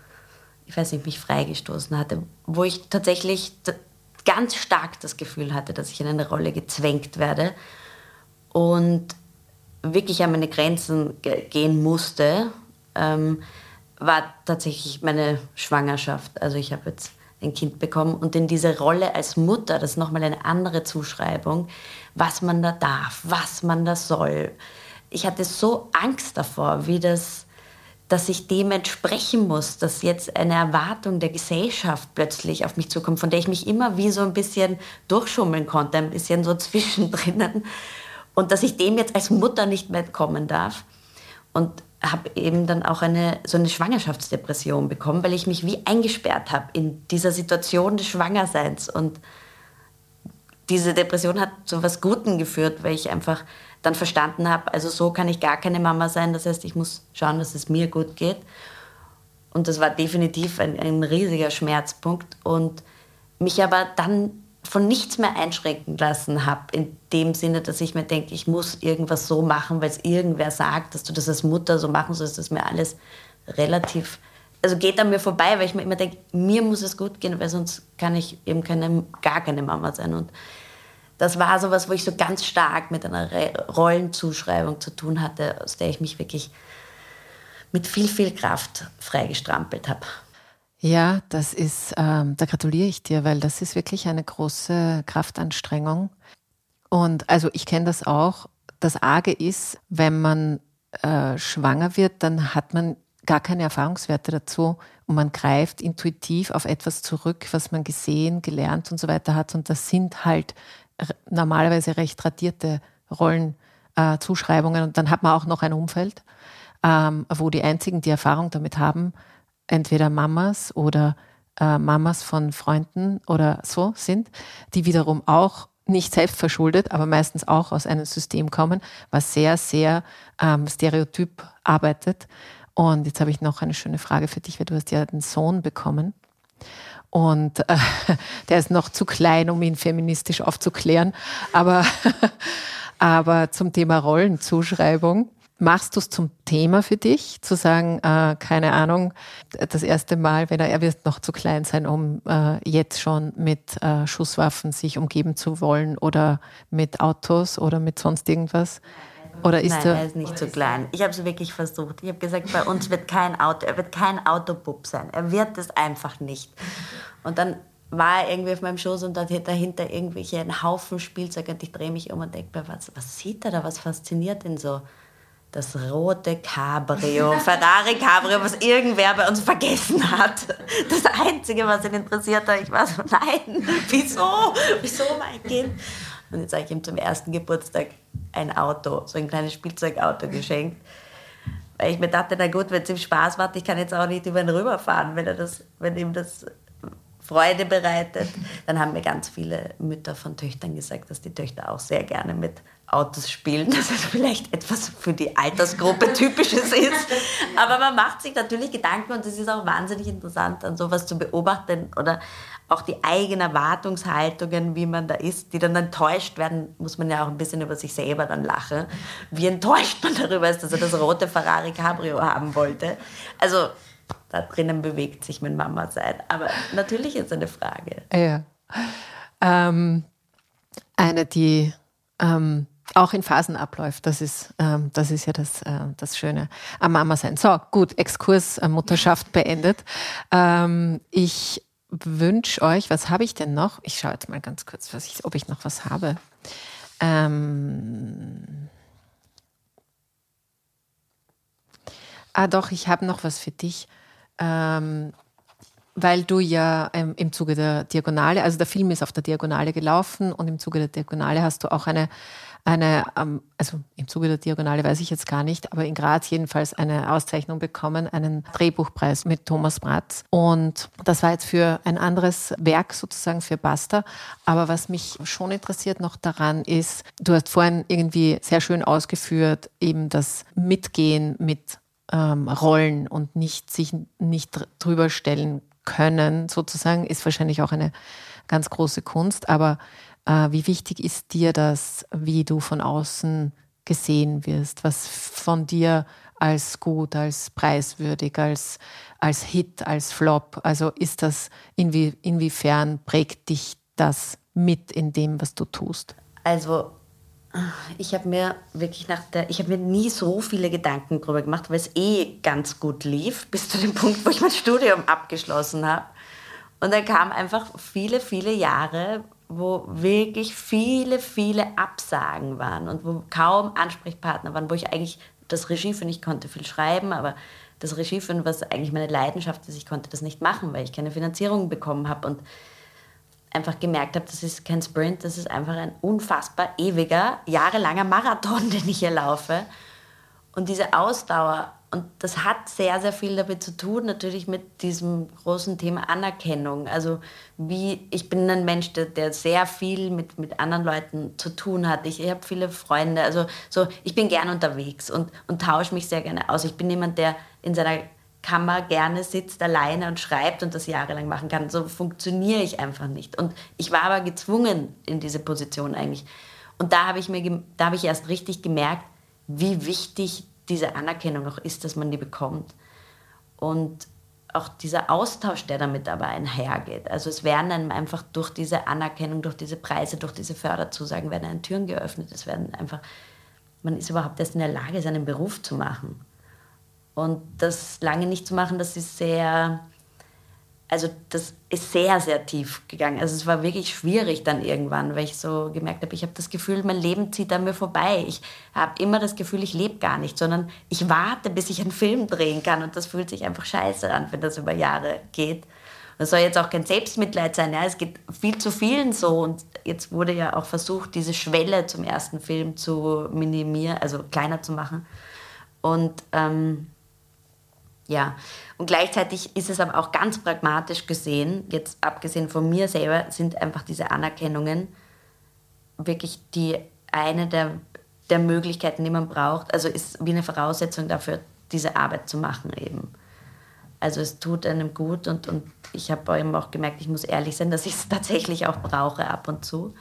ich weiß nicht, mich freigestoßen hatte, wo ich tatsächlich ganz stark das Gefühl hatte, dass ich in eine Rolle gezwängt werde und wirklich an meine Grenzen gehen musste, ähm, war tatsächlich meine Schwangerschaft. Also ich habe jetzt ein Kind bekommen und in diese Rolle als Mutter, das ist nochmal eine andere Zuschreibung, was man da darf, was man da soll. Ich hatte so Angst davor, wie das dass ich dem entsprechen muss, dass jetzt eine Erwartung der Gesellschaft plötzlich auf mich zukommt, von der ich mich immer wie so ein bisschen durchschummeln konnte, ein bisschen so zwischendrin. Und dass ich dem jetzt als Mutter nicht mehr entkommen darf. Und habe eben dann auch eine, so eine Schwangerschaftsdepression bekommen, weil ich mich wie eingesperrt habe in dieser Situation des Schwangerseins. Und diese Depression hat zu was Guten geführt, weil ich einfach dann verstanden habe, also so kann ich gar keine Mama sein. Das heißt, ich muss schauen, dass es mir gut geht. Und das war definitiv ein, ein riesiger Schmerzpunkt und mich aber dann von nichts mehr einschränken lassen habe, in dem Sinne, dass ich mir denke, ich muss irgendwas so machen, weil es irgendwer sagt, dass du das als Mutter so machen sollst, das ist mir alles relativ, also geht an mir vorbei, weil ich mir immer denke, mir muss es gut gehen, weil sonst kann ich eben keine, gar keine Mama sein. Und das war so was, wo ich so ganz stark mit einer Rollenzuschreibung zu tun hatte, aus der ich mich wirklich mit viel, viel Kraft freigestrampelt habe. Ja, das ist, ähm, da gratuliere ich dir, weil das ist wirklich eine große Kraftanstrengung. Und also ich kenne das auch. Das Arge ist, wenn man äh, schwanger wird, dann hat man gar keine Erfahrungswerte dazu und man greift intuitiv auf etwas zurück, was man gesehen, gelernt und so weiter hat. Und das sind halt normalerweise recht tradierte Rollenzuschreibungen. Äh, und dann hat man auch noch ein Umfeld, ähm, wo die einzigen, die Erfahrung damit haben, entweder Mamas oder äh, Mamas von Freunden oder so sind, die wiederum auch nicht selbst verschuldet, aber meistens auch aus einem System kommen, was sehr, sehr ähm, stereotyp arbeitet. Und jetzt habe ich noch eine schöne Frage für dich, weil du hast ja einen Sohn bekommen. Und äh, der ist noch zu klein, um ihn feministisch aufzuklären. Aber, aber zum Thema Rollenzuschreibung. Machst du es zum Thema für dich, zu sagen, äh, keine Ahnung, das erste Mal, wenn er, er wird noch zu klein sein, um äh, jetzt schon mit äh, Schusswaffen sich umgeben zu wollen oder mit Autos oder mit sonst irgendwas? Oder ist Nein, er, er ist nicht zu klein. Ich habe es wirklich versucht. Ich habe gesagt, bei uns wird kein Auto, er wird kein Autobub sein. Er wird es einfach nicht. Und dann war er irgendwie auf meinem Schoß und dahinter irgendwelche einen Haufen Spielzeug und ich drehe mich um und denke mir, was, was sieht er da, was fasziniert ihn so? Das rote Cabrio, Ferrari Cabrio, was irgendwer bei uns vergessen hat. Das Einzige, was ihn interessiert hat, ich war so, nein, wieso, wieso mein Kind? Und jetzt habe ich ihm zum ersten Geburtstag ein Auto, so ein kleines Spielzeugauto geschenkt. Weil ich mir dachte, na gut, wenn es ihm Spaß macht, ich kann jetzt auch nicht über ihn rüberfahren, wenn, er das, wenn ihm das Freude bereitet. Dann haben mir ganz viele Mütter von Töchtern gesagt, dass die Töchter auch sehr gerne mit Autos spielen, dass es vielleicht etwas für die Altersgruppe typisches ist. Aber man macht sich natürlich Gedanken und es ist auch wahnsinnig interessant, an sowas zu beobachten oder auch die eigenen Erwartungshaltungen, wie man da ist, die dann enttäuscht werden, muss man ja auch ein bisschen über sich selber dann lachen. Wie enttäuscht man darüber ist, dass er das rote Ferrari Cabrio haben wollte. Also da drinnen bewegt sich mein Mama sein. Aber natürlich ist eine Frage. Ja. Ähm, eine, die ähm, auch in Phasen abläuft. Das ist, ähm, das ist ja das, äh, das Schöne am Mama sein. So, gut, Exkurs äh, Mutterschaft beendet. Ähm, ich wünsche euch, was habe ich denn noch? Ich schaue jetzt mal ganz kurz, ich, ob ich noch was habe. Ähm ah, doch, ich habe noch was für dich. Ähm, weil du ja ähm, im Zuge der Diagonale, also der Film ist auf der Diagonale gelaufen und im Zuge der Diagonale hast du auch eine eine, ähm, also im Zuge der Diagonale weiß ich jetzt gar nicht, aber in Graz jedenfalls eine Auszeichnung bekommen, einen Drehbuchpreis mit Thomas Bratz. Und das war jetzt für ein anderes Werk sozusagen für Basta. Aber was mich schon interessiert noch daran ist, du hast vorhin irgendwie sehr schön ausgeführt, eben das Mitgehen mit ähm, Rollen und nicht sich nicht drüber stellen können, sozusagen, ist wahrscheinlich auch eine ganz große Kunst. Aber wie wichtig ist dir das, wie du von außen gesehen wirst, was von dir als gut, als preiswürdig, als, als Hit, als Flop, also ist das, inwie, inwiefern prägt dich das mit in dem, was du tust? Also ich habe mir wirklich nach der, ich habe mir nie so viele Gedanken darüber gemacht, weil es eh ganz gut lief, bis zu dem Punkt, wo ich mein Studium abgeschlossen habe. Und dann kam einfach viele, viele Jahre, wo wirklich viele, viele Absagen waren und wo kaum Ansprechpartner waren, wo ich eigentlich das Regie führen, ich konnte viel schreiben, aber das Regie führen, was eigentlich meine Leidenschaft ist, ich konnte das nicht machen, weil ich keine Finanzierung bekommen habe und einfach gemerkt habe, das ist kein Sprint, das ist einfach ein unfassbar ewiger, jahrelanger Marathon, den ich hier laufe. Und diese Ausdauer und das hat sehr, sehr viel damit zu tun, natürlich mit diesem großen Thema Anerkennung. Also wie, ich bin ein Mensch, der, der sehr viel mit, mit anderen Leuten zu tun hat. Ich, ich habe viele Freunde, also so, ich bin gern unterwegs und, und tausche mich sehr gerne aus. Ich bin jemand, der in seiner Kammer gerne sitzt alleine und schreibt und das jahrelang machen kann. So funktioniere ich einfach nicht. Und ich war aber gezwungen in diese Position eigentlich. Und da habe ich mir, da habe ich erst richtig gemerkt, wie wichtig diese Anerkennung auch ist, dass man die bekommt. Und auch dieser Austausch, der damit aber einhergeht. Also es werden einem einfach durch diese Anerkennung, durch diese Preise, durch diese Förderzusagen werden einem Türen geöffnet. Es werden einfach, man ist überhaupt erst in der Lage, seinen Beruf zu machen. Und das lange nicht zu machen, das ist sehr, also das ist sehr, sehr tief gegangen. Also es war wirklich schwierig dann irgendwann, weil ich so gemerkt habe, ich habe das Gefühl, mein Leben zieht an mir vorbei. Ich habe immer das Gefühl, ich lebe gar nicht, sondern ich warte, bis ich einen Film drehen kann. Und das fühlt sich einfach scheiße an, wenn das über Jahre geht. Das soll jetzt auch kein Selbstmitleid sein. Ja? Es geht viel zu vielen so. Und jetzt wurde ja auch versucht, diese Schwelle zum ersten Film zu minimieren, also kleiner zu machen. Und ähm, ja, und gleichzeitig ist es aber auch ganz pragmatisch gesehen, jetzt abgesehen von mir selber, sind einfach diese Anerkennungen wirklich die eine der, der Möglichkeiten, die man braucht, also ist wie eine Voraussetzung dafür, diese Arbeit zu machen eben. Also es tut einem gut und, und ich habe eben auch gemerkt, ich muss ehrlich sein, dass ich es tatsächlich auch brauche ab und zu.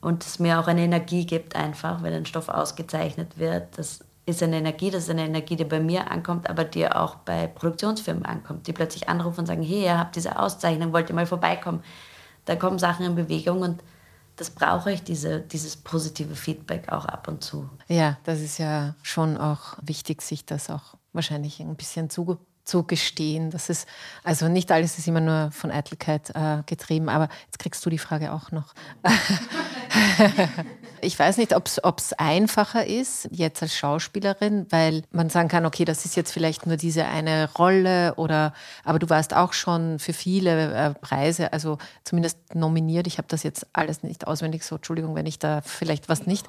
Und es mir auch eine Energie gibt einfach, wenn ein Stoff ausgezeichnet wird. Das ist eine Energie, das ist eine Energie, die bei mir ankommt, aber die auch bei Produktionsfirmen ankommt, die plötzlich anrufen und sagen, hey, ihr habt diese Auszeichnung, wollt ihr mal vorbeikommen? Da kommen Sachen in Bewegung und das brauche ich, diese, dieses positive Feedback auch ab und zu. Ja, das ist ja schon auch wichtig, sich das auch wahrscheinlich ein bisschen zu, zu gestehen. Das ist, also nicht alles ist immer nur von Eitelkeit äh, getrieben, aber jetzt kriegst du die Frage auch noch. ich weiß nicht, ob es einfacher ist, jetzt als Schauspielerin, weil man sagen kann, okay, das ist jetzt vielleicht nur diese eine Rolle oder, aber du warst auch schon für viele äh, Preise, also zumindest nominiert. Ich habe das jetzt alles nicht auswendig so, Entschuldigung, wenn ich da vielleicht was nicht.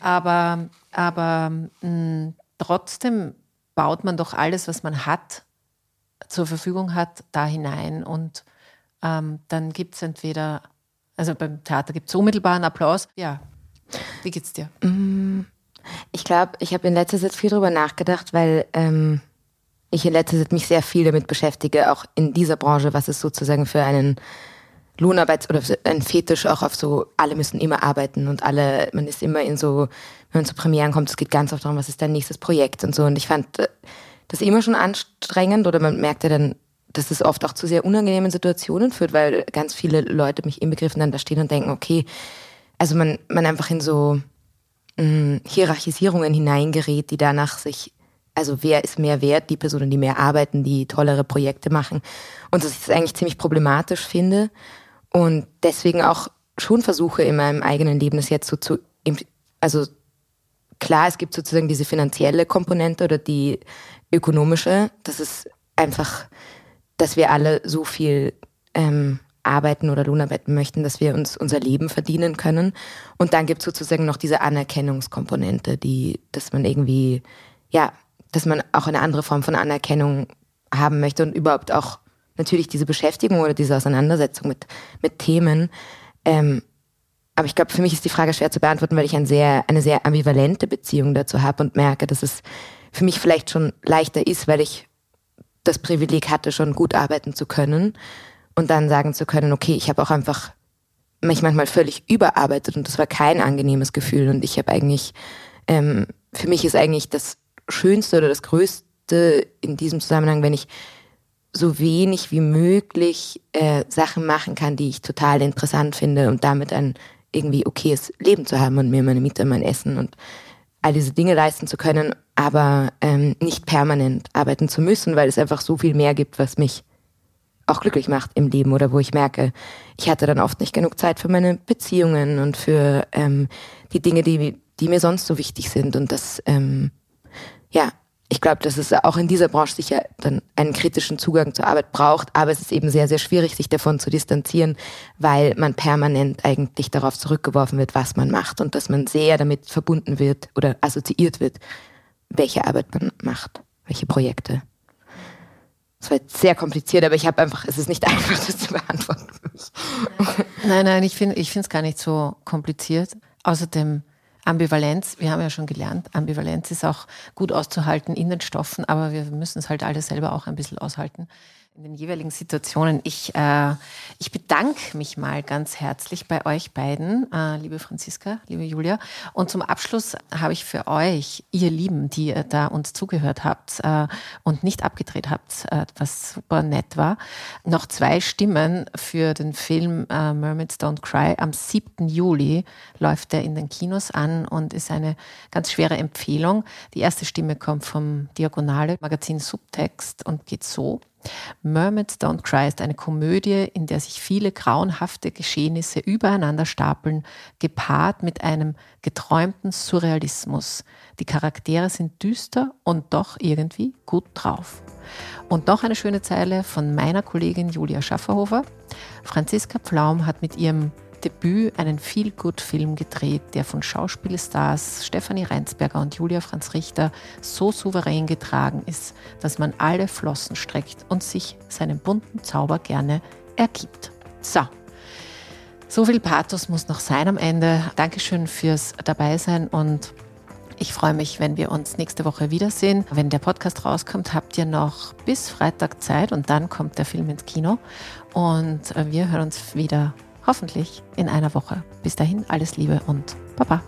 Aber, aber mh, mm, trotzdem baut man doch alles, was man hat, zur Verfügung hat, da hinein und ähm, dann gibt es entweder also beim Theater gibt es unmittelbaren Applaus. Ja. Wie geht's dir? Mm, ich glaube, ich habe in letzter Zeit viel darüber nachgedacht, weil ähm, ich in letzter Zeit mich sehr viel damit beschäftige, auch in dieser Branche, was es sozusagen für einen Lohnarbeits- oder ein Fetisch auch auf so, alle müssen immer arbeiten und alle, man ist immer in so, wenn man zu Premieren kommt, es geht ganz oft darum, was ist dein nächstes Projekt und so. Und ich fand äh, das immer schon anstrengend oder man merkte dann, dass es oft auch zu sehr unangenehmen Situationen führt, weil ganz viele Leute mich inbegriffen dann da stehen und denken, okay, also man, man einfach in so mh, mm, Hierarchisierungen hineingerät, die danach sich, also wer ist mehr wert, die Personen, die mehr arbeiten, die tollere Projekte machen. Und dass ich das eigentlich ziemlich problematisch finde und deswegen auch schon versuche in meinem eigenen Leben das jetzt so zu, also klar, es gibt sozusagen diese finanzielle Komponente oder die ökonomische, das ist einfach dass wir alle so viel ähm, arbeiten oder Lohnarbeiten möchten, dass wir uns unser Leben verdienen können. Und dann gibt es sozusagen noch diese Anerkennungskomponente, die, dass man irgendwie, ja, dass man auch eine andere Form von Anerkennung haben möchte und überhaupt auch natürlich diese Beschäftigung oder diese Auseinandersetzung mit, mit Themen. Ähm, aber ich glaube, für mich ist die Frage schwer zu beantworten, weil ich ein sehr, eine sehr ambivalente Beziehung dazu habe und merke, dass es für mich vielleicht schon leichter ist, weil ich das Privileg hatte, schon gut arbeiten zu können und dann sagen zu können, okay, ich habe auch einfach mich manchmal völlig überarbeitet und das war kein angenehmes Gefühl und ich habe eigentlich, ähm, für mich ist eigentlich das Schönste oder das Größte in diesem Zusammenhang, wenn ich so wenig wie möglich äh, Sachen machen kann, die ich total interessant finde und damit ein irgendwie okayes Leben zu haben und mir meine Miete, mein Essen und all diese Dinge leisten zu können, aber ähm, nicht permanent arbeiten zu müssen, weil es einfach so viel mehr gibt, was mich auch glücklich macht im Leben oder wo ich merke, ich hatte dann oft nicht genug Zeit für meine Beziehungen und für ähm, die Dinge, die, die mir sonst so wichtig sind. Und das, ähm, ja, ich glaube, dass es auch in dieser Branche sicher dann einen kritischen Zugang zur Arbeit braucht, aber es ist eben sehr, sehr schwierig, sich davon zu distanzieren, weil man permanent eigentlich darauf zurückgeworfen wird, was man macht und dass man sehr damit verbunden wird oder assoziiert wird, welche Arbeit man macht, welche Projekte. Das war jetzt sehr kompliziert, aber ich habe einfach, es ist nicht einfach, das zu beantworten für mich. Nein, nein, ich finde es gar nicht so kompliziert. Außerdem, Ambivalenz, wir haben ja schon gelernt, Ambivalenz ist auch gut auszuhalten in den Stoffen, aber wir müssen es halt alle selber auch ein bisschen aushalten in den jeweiligen Situationen. Ich, äh, ich bedanke mich mal ganz herzlich bei euch beiden, äh, liebe Franziska, liebe Julia. Und zum Abschluss habe ich für euch, ihr Lieben, die ihr da uns zugehört habt äh, und nicht abgedreht habt, äh, was super nett war, noch zwei Stimmen für den Film äh, Mermaids Don't Cry. Am 7. Juli läuft der in den Kinos an und ist eine ganz schwere Empfehlung. Die erste Stimme kommt vom Diagonale Magazin Subtext und geht so. Mermaids Don't Cry ist eine Komödie, in der sich viele grauenhafte Geschehnisse übereinander stapeln, gepaart mit einem geträumten Surrealismus. Die Charaktere sind düster und doch irgendwie gut drauf. Und noch eine schöne Zeile von meiner Kollegin Julia Schafferhofer. Franziska Pflaum hat mit ihrem Debüt einen Feel-Good-Film gedreht, der von Schauspielstars Stefanie Reinsberger und Julia Franz Richter so souverän getragen ist, dass man alle Flossen streckt und sich seinem bunten Zauber gerne ergibt. So. So viel Pathos muss noch sein am Ende. Dankeschön fürs Dabeisein und ich freue mich, wenn wir uns nächste Woche wiedersehen. Wenn der Podcast rauskommt, habt ihr noch bis Freitag Zeit und dann kommt der Film ins Kino. Und äh, wir hören uns wieder Hoffentlich in einer Woche. Bis dahin alles Liebe und Baba.